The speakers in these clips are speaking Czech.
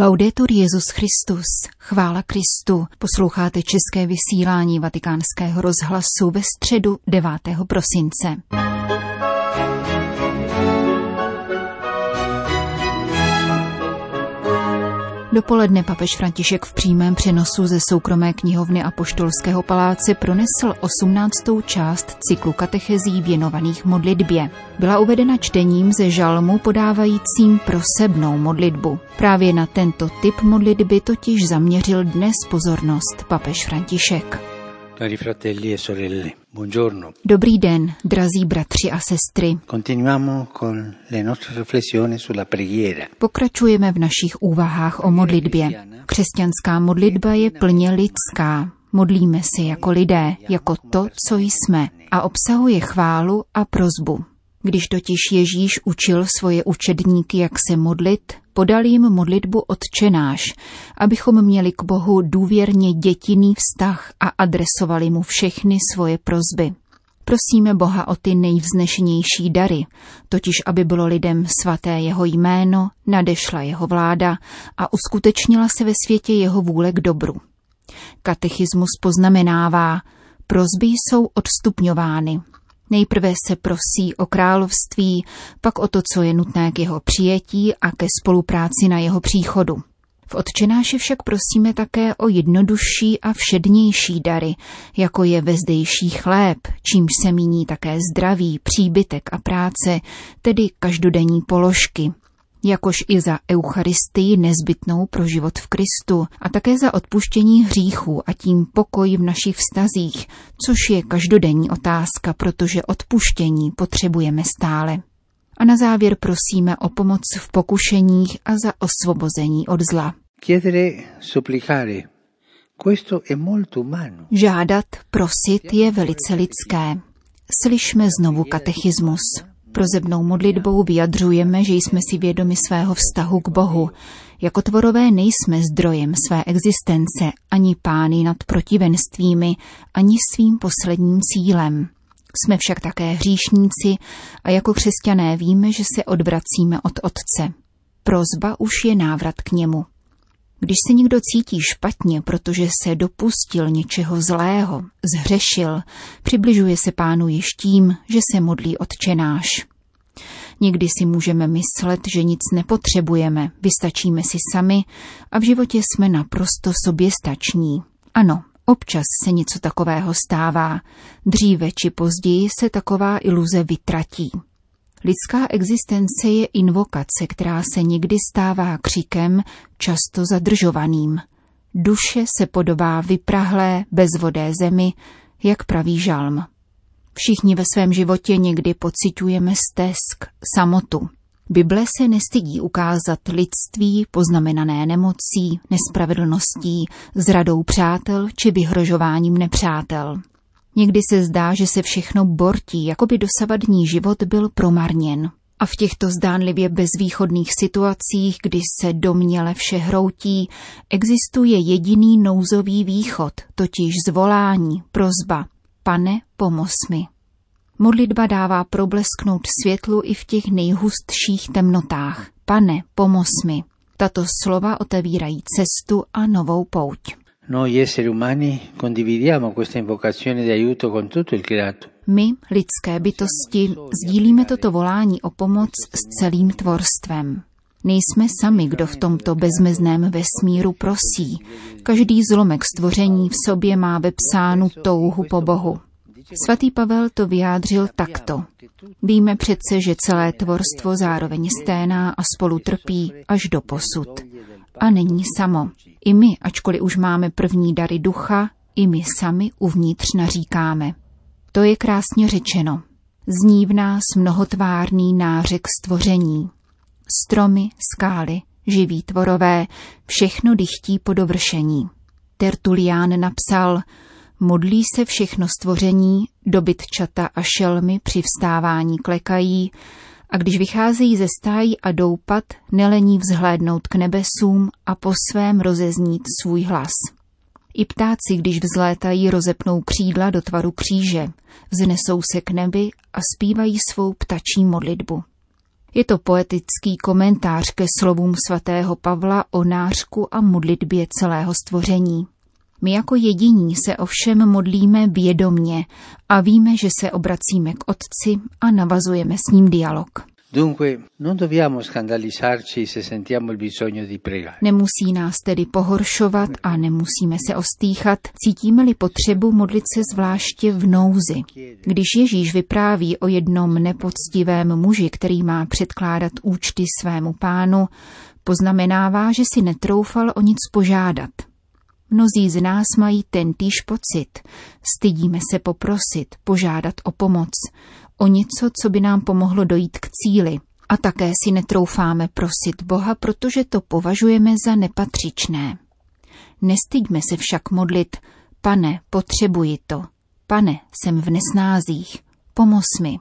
Laudetur Jezus Christus, chvála Kristu. Posloucháte české vysílání Vatikánského rozhlasu ve středu 9. prosince. Dopoledne papež František v přímém přenosu ze soukromé knihovny a poštolského paláce pronesl 18. část cyklu katechezí věnovaných modlitbě. Byla uvedena čtením ze žalmu podávajícím prosebnou modlitbu. Právě na tento typ modlitby totiž zaměřil dnes pozornost papež František. Cari fratelli e sorelle, buongiorno. Dobrý den, drazí bratři a sestry. Continuiamo con le nostre riflessioni sulla preghiera. Pokračujeme v našich úvahách o modlitbě. Křesťanská modlitba je plně lidská. Modlíme se jako lidé, jako to, co jsme, a obsahuje chválu a prozbu. Když totiž Ježíš učil svoje učedníky, jak se modlit, podal jim modlitbu odčenáš, abychom měli k Bohu důvěrně dětinný vztah a adresovali mu všechny svoje prozby. Prosíme Boha o ty nejvznešenější dary, totiž aby bylo lidem svaté jeho jméno, nadešla jeho vláda a uskutečnila se ve světě jeho vůle k dobru. Katechismus poznamenává, prozby jsou odstupňovány, Nejprve se prosí o království, pak o to, co je nutné k jeho přijetí a ke spolupráci na jeho příchodu. V odčenáši však prosíme také o jednodušší a všednější dary, jako je vezdejší chléb, čímž se míní také zdraví, příbytek a práce, tedy každodenní položky, jakož i za Eucharistii nezbytnou pro život v Kristu a také za odpuštění hříchů a tím pokoj v našich vztazích, což je každodenní otázka, protože odpuštění potřebujeme stále. A na závěr prosíme o pomoc v pokušeních a za osvobození od zla. Žádat, prosit je velice lidské. Slyšme znovu katechismus. Prozebnou modlitbou vyjadřujeme, že jsme si vědomi svého vztahu k Bohu. Jako tvorové nejsme zdrojem své existence, ani pány nad protivenstvími, ani svým posledním cílem. Jsme však také hříšníci a jako křesťané víme, že se odvracíme od Otce. Prozba už je návrat k němu. Když se někdo cítí špatně, protože se dopustil něčeho zlého, zhřešil, přibližuje se pánu již tím, že se modlí odčenáš. Někdy si můžeme myslet, že nic nepotřebujeme, vystačíme si sami a v životě jsme naprosto soběstační. Ano, občas se něco takového stává. Dříve či později se taková iluze vytratí. Lidská existence je invokace, která se někdy stává křikem, často zadržovaným. Duše se podobá vyprahlé, bezvodé zemi, jak praví žalm. Všichni ve svém životě někdy pociťujeme stesk, samotu. Bible se nestydí ukázat lidství poznamenané nemocí, nespravedlností, zradou přátel či vyhrožováním nepřátel. Někdy se zdá, že se všechno bortí, jako by dosavadní život byl promarněn. A v těchto zdánlivě bezvýchodných situacích, kdy se domněle vše hroutí, existuje jediný nouzový východ, totiž zvolání, prozba. Pane, pomoz mi. Modlitba dává problesknout světlu i v těch nejhustších temnotách. Pane, pomoz mi. Tato slova otevírají cestu a novou pouť. Noi esseri umani condividiamo questa invocazione di aiuto con tutto il creato. My, lidské bytosti, sdílíme toto volání o pomoc s celým tvorstvem. Nejsme sami, kdo v tomto bezmezném vesmíru prosí. Každý zlomek stvoření v sobě má vepsánu touhu po Bohu. Svatý Pavel to vyjádřil takto. Víme přece, že celé tvorstvo zároveň sténá a spolu trpí až do posud. A není samo. I my, ačkoliv už máme první dary ducha, i my sami uvnitř naříkáme. To je krásně řečeno. Zní v nás mnohotvárný nářek stvoření. Stromy, skály, živí tvorové, všechno dychtí po dovršení. Tertulián napsal, modlí se všechno stvoření, dobytčata a šelmy při vstávání klekají, a když vycházejí ze stájí a doupat, nelení vzhlédnout k nebesům a po svém rozeznít svůj hlas. I ptáci, když vzlétají, rozepnou křídla do tvaru kříže, vznesou se k nebi a zpívají svou ptačí modlitbu. Je to poetický komentář ke slovům svatého Pavla o nářku a modlitbě celého stvoření. My jako jediní se ovšem modlíme vědomně a víme, že se obracíme k Otci a navazujeme s ním dialog. Dunque, non dobbiamo scandalizzarci se sentiamo il bisogno di pregare. Nemusí nás tedy pohoršovat a nemusíme se ostýchat, cítíme-li potřebu modlit se zvláště v nouzi. Když Ježíš vypráví o jednom nepoctivém muži, který má předkládat účty svému pánu, poznamenává, že si netroufal o nic požádat. Mnozí z nás mají ten týž pocit. Stydíme se poprosit, požádat o pomoc, o něco, co by nám pomohlo dojít k cíli. A také si netroufáme prosit Boha, protože to považujeme za nepatřičné. Nestyďme se však modlit, pane, potřebuji to, pane, jsem v nesnázích, pomoz mi.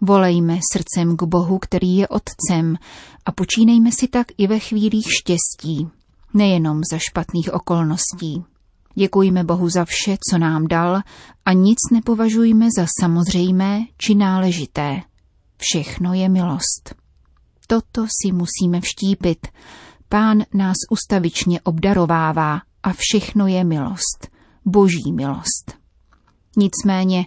Volejme srdcem k Bohu, který je Otcem a počínejme si tak i ve chvílích štěstí, nejenom za špatných okolností. Děkujme Bohu za vše, co nám dal a nic nepovažujme za samozřejmé či náležité. Všechno je milost. Toto si musíme vštípit. Pán nás ustavičně obdarovává a všechno je milost. Boží milost. Nicméně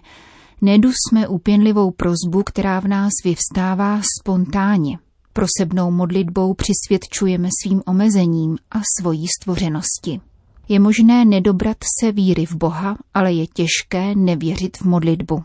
nedusme úpěnlivou prozbu, která v nás vyvstává spontánně. Prosebnou modlitbou přisvědčujeme svým omezením a svojí stvořenosti. Je možné nedobrat se víry v Boha, ale je těžké nevěřit v modlitbu.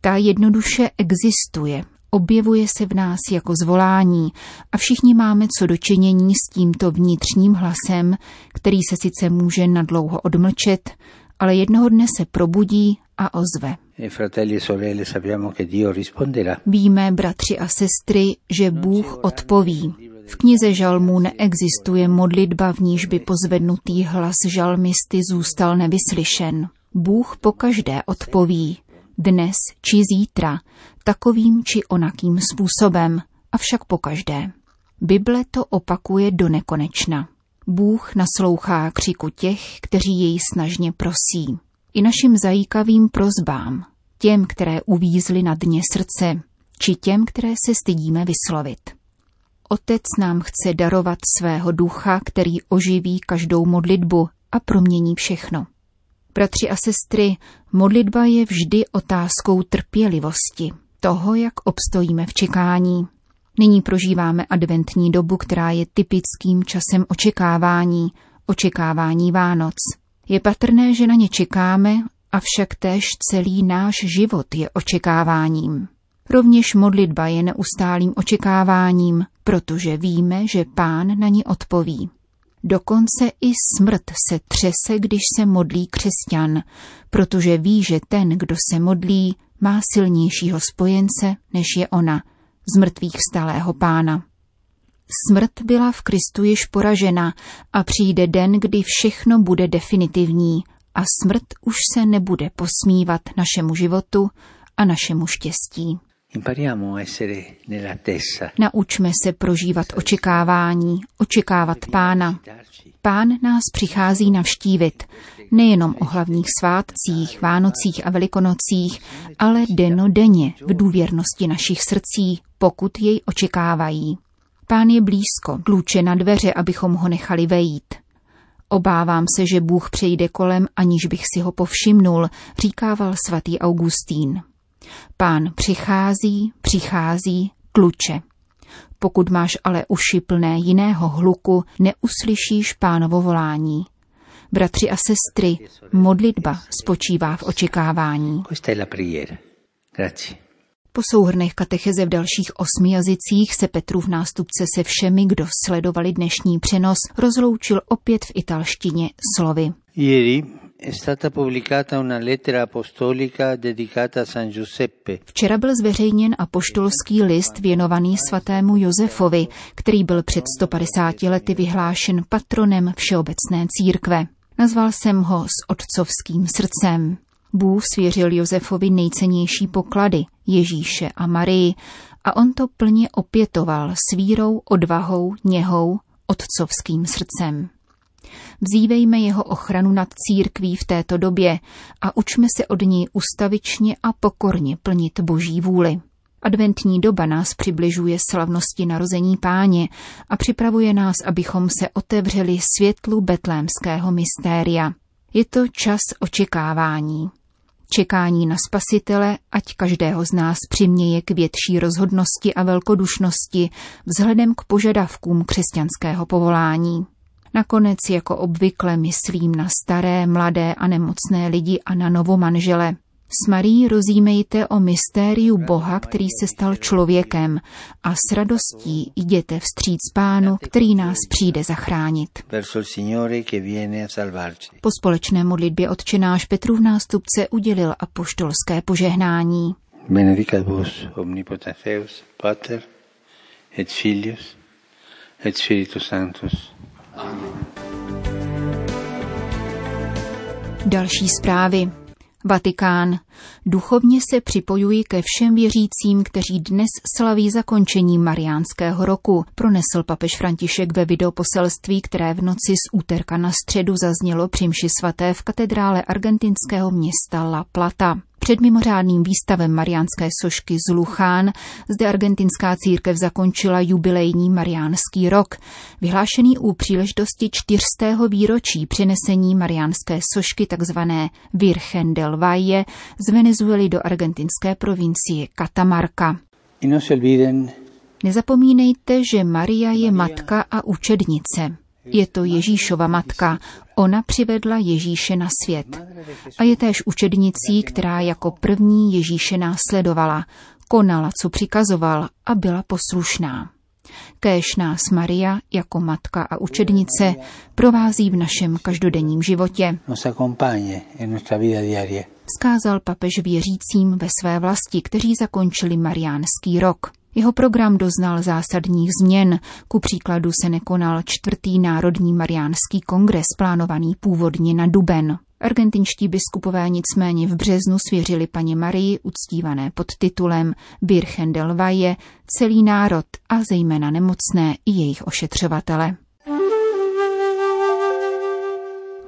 Ta jednoduše existuje, objevuje se v nás jako zvolání a všichni máme co dočinění s tímto vnitřním hlasem, který se sice může nadlouho odmlčet, ale jednoho dne se probudí a ozve. E fratelli e. Víme, bratři a sestry, že Bůh odpoví. V knize žalmů neexistuje modlitba, v níž by pozvednutý hlas žalmisty zůstal nevyslyšen. Bůh pokaždé odpoví, dnes či zítra, takovým či onakým způsobem, avšak pokaždé. Bible to opakuje do nekonečna. Bůh naslouchá křiku těch, kteří jej snažně prosí. I našim zajíkavým prozbám, těm, které uvízly na dně srdce, či těm, které se stydíme vyslovit. Otec nám chce darovat svého ducha, který oživí každou modlitbu a promění všechno. Bratři a sestry, modlitba je vždy otázkou trpělivosti, toho, jak obstojíme v čekání. Nyní prožíváme adventní dobu, která je typickým časem očekávání, očekávání Vánoc. Je patrné, že na ně čekáme, avšak též celý náš život je očekáváním. Rovněž modlitba je neustálým očekáváním, protože víme, že pán na ní odpoví. Dokonce i smrt se třese, když se modlí křesťan, protože ví, že ten, kdo se modlí, má silnějšího spojence, než je ona, z mrtvých vstalého pána. Smrt byla v Kristu již poražena a přijde den, kdy všechno bude definitivní a smrt už se nebude posmívat našemu životu a našemu štěstí. Naučme se prožívat očekávání, očekávat pána. Pán nás přichází navštívit, nejenom o hlavních svátcích, Vánocích a Velikonocích, ale denně v důvěrnosti našich srdcí, pokud jej očekávají. Pán je blízko, kluče na dveře, abychom ho nechali vejít. Obávám se, že Bůh přejde kolem, aniž bych si ho povšimnul, říkával svatý Augustín. Pán přichází, přichází, kluče. Pokud máš ale uši plné jiného hluku, neuslyšíš pánovo volání. Bratři a sestry, modlitba spočívá v očekávání. Po souhrnech katecheze v dalších osmi jazycích se Petrův nástupce se všemi, kdo sledovali dnešní přenos, rozloučil opět v italštině slovy. Včera byl zveřejněn apoštolský list věnovaný svatému Josefovi, který byl před 150 lety vyhlášen patronem Všeobecné církve. Nazval jsem ho s otcovským srdcem. Bůh svěřil Josefovi nejcennější poklady, Ježíše a Marii, a on to plně opětoval s vírou, odvahou, něhou, otcovským srdcem. Vzívejme jeho ochranu nad církví v této době a učme se od ní ustavičně a pokorně plnit boží vůli. Adventní doba nás přibližuje slavnosti narození páně a připravuje nás, abychom se otevřeli světlu betlémského mystéria. Je to čas očekávání. Čekání na spasitele, ať každého z nás přiměje k větší rozhodnosti a velkodušnosti vzhledem k požadavkům křesťanského povolání. Nakonec jako obvykle myslím na staré, mladé a nemocné lidi a na novomanžele. S Marí rozímejte o mystériu Boha, který se stal člověkem a s radostí jděte vstříc Pánu, který nás přijde zachránit. Po společné modlitbě odčenáš Petrův nástupce udělil apoštolské požehnání. Benedicat vos omnipotens Deus, Pater, et Filius, et Spiritus Sanctus. Amen. Další zprávy. Vatikán. Duchovně se připojuji ke všem věřícím, kteří dnes slaví zakončení Mariánského roku, pronesl papež František ve videoposelství, které v noci z úterka na středu zaznělo při mši svaté v katedrále argentinského města La Plata. Před mimořádným výstavem mariánské sošky z Luchán zde argentinská církev zakončila jubilejní mariánský rok, vyhlášený u příležitosti čtyřstého výročí přenesení mariánské sošky tzv. Virgen del Valle z Venezuely do argentinské provincie Catamarca. No Nezapomínejte, že Maria je matka a učednice. Je to Ježíšova matka. Ona přivedla Ježíše na svět. A je též učednicí, která jako první Ježíše následovala, konala, co přikazoval a byla poslušná. Kéž nás Maria jako matka a učednice provází v našem každodenním životě. Skázal papež věřícím ve své vlasti, kteří zakončili mariánský rok. Jeho program doznal zásadních změn. Ku příkladu se nekonal čtvrtý národní mariánský kongres plánovaný původně na duben. Argentinští biskupové nicméně v březnu svěřili paní Marii uctívané pod titulem Birchen del Valle celý národ a zejména nemocné i jejich ošetřovatele.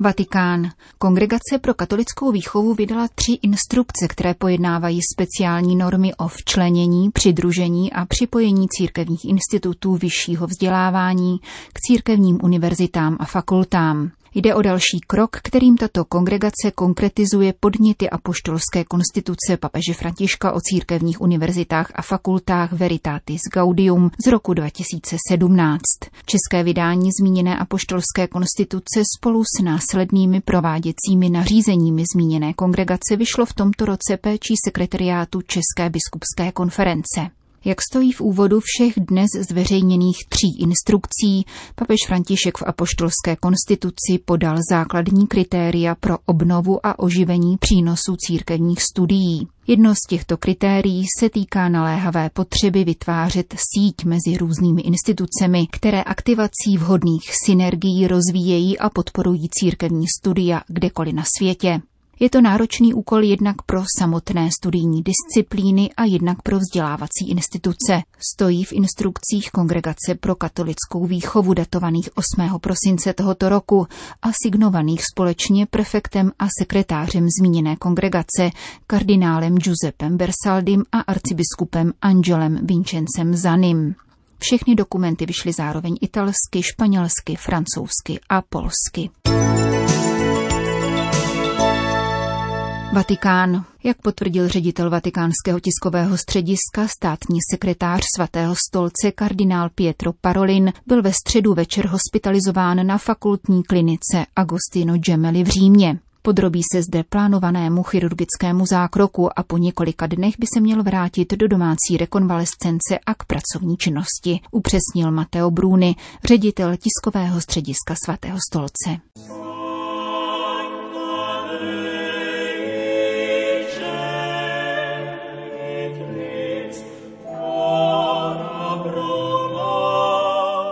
Vatikán. Kongregace pro katolickou výchovu vydala tři instrukce, které pojednávají speciální normy o včlenění, přidružení a připojení církevních institutů vyššího vzdělávání k církevním univerzitám a fakultám. Jde o další krok, kterým tato kongregace konkretizuje podněty apoštolské konstituce papeže Františka o církevních univerzitách a fakultách Veritatis Gaudium z roku 2017. České vydání zmíněné apoštolské konstituce spolu s následnými prováděcími nařízeními zmíněné kongregace vyšlo v tomto roce péčí sekretariátu České biskupské konference. Jak stojí v úvodu všech dnes zveřejněných tří instrukcí, papež František v apoštolské konstituci podal základní kritéria pro obnovu a oživení přínosu církevních studií. Jedno z těchto kritérií se týká naléhavé potřeby vytvářet síť mezi různými institucemi, které aktivací vhodných synergií rozvíjejí a podporují církevní studia kdekoliv na světě. Je to náročný úkol jednak pro samotné studijní disciplíny a jednak pro vzdělávací instituce. Stojí v instrukcích Kongregace pro katolickou výchovu datovaných 8. prosince tohoto roku a signovaných společně prefektem a sekretářem zmíněné kongregace, kardinálem Giuseppem Bersaldim a arcibiskupem Angelem Vincencem Zanim. Všechny dokumenty vyšly zároveň italsky, španělsky, francouzsky a polsky. Vatikán. Jak potvrdil ředitel vatikánského tiskového střediska, státní sekretář svatého stolce kardinál Pietro Parolin byl ve středu večer hospitalizován na fakultní klinice Agostino Gemelli v Římě. Podrobí se zde plánovanému chirurgickému zákroku a po několika dnech by se měl vrátit do domácí rekonvalescence a k pracovní činnosti, upřesnil Mateo Bruni, ředitel tiskového střediska svatého stolce.